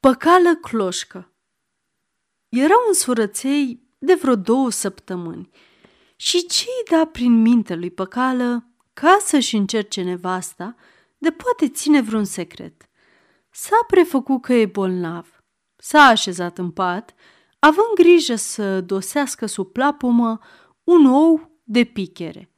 Păcală cloșcă Era un surăței de vreo două săptămâni și ce-i da prin minte lui Păcală ca să-și încerce nevasta de poate ține vreun secret. S-a prefăcut că e bolnav, s-a așezat în pat, având grijă să dosească sub plapumă un ou de pichere.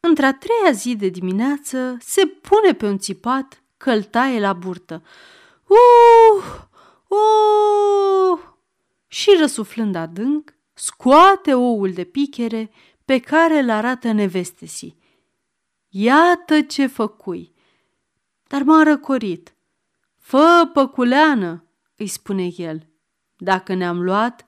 Într-a treia zi de dimineață se pune pe un țipat că îl taie la burtă. Uh! Uh! Și răsuflând adânc, scoate oul de pichere pe care îl arată nevestesii. Iată ce făcui! Dar m-a răcorit. Fă păculeană, îi spune el. Dacă ne-am luat,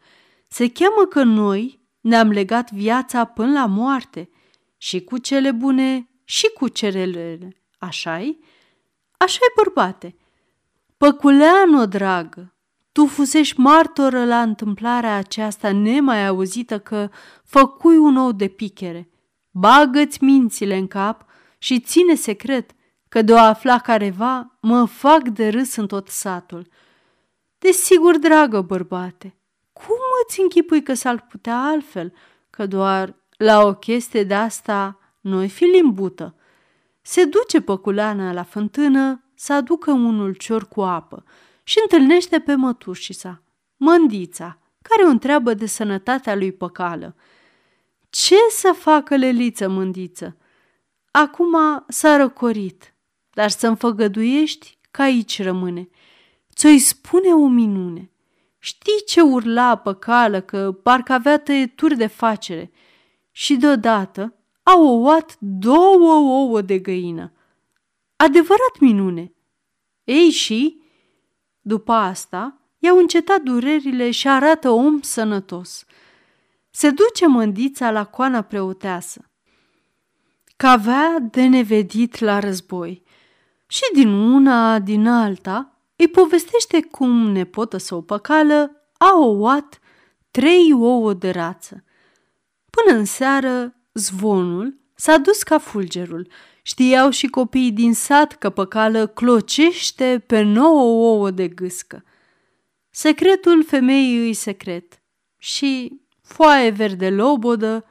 se cheamă că noi ne-am legat viața până la moarte și cu cele bune și cu cerelele. Așa-i? Așa-i, bărbate. Păculeanu, dragă, tu fusești martoră la întâmplarea aceasta nemai auzită că făcui un ou de pichere. Bagă-ți mințile în cap și ține secret că de o afla careva mă fac de râs în tot satul. Desigur, dragă bărbate, cum îți închipui că s-ar putea altfel, că doar la o chestie de asta noi fi limbută. Se duce păculeana la fântână să aducă unul cior cu apă și întâlnește pe mătușița, mândița, care o întreabă de sănătatea lui păcală. Ce să facă leliță mândiță? Acum s-a răcorit, dar să-mi făgăduiești că aici rămâne. Ți-o-i spune o minune. Știi ce urla păcală că parcă avea tăieturi de facere și deodată au ouat două ouă de găină. Adevărat minune! Ei și, după asta, i-au încetat durerile și arată om sănătos. Se duce mândița la coana preoteasă, că avea de nevedit la război și din una, din alta, îi povestește cum nepotă sau păcală a ouat trei ouă de rață. Până în seară, zvonul s-a dus ca fulgerul. Știau și copiii din sat că păcală clocește pe nouă ouă de gâscă. Secretul femeii îi secret și foaie verde lobodă,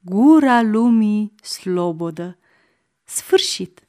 gura lumii slobodă. Sfârșit!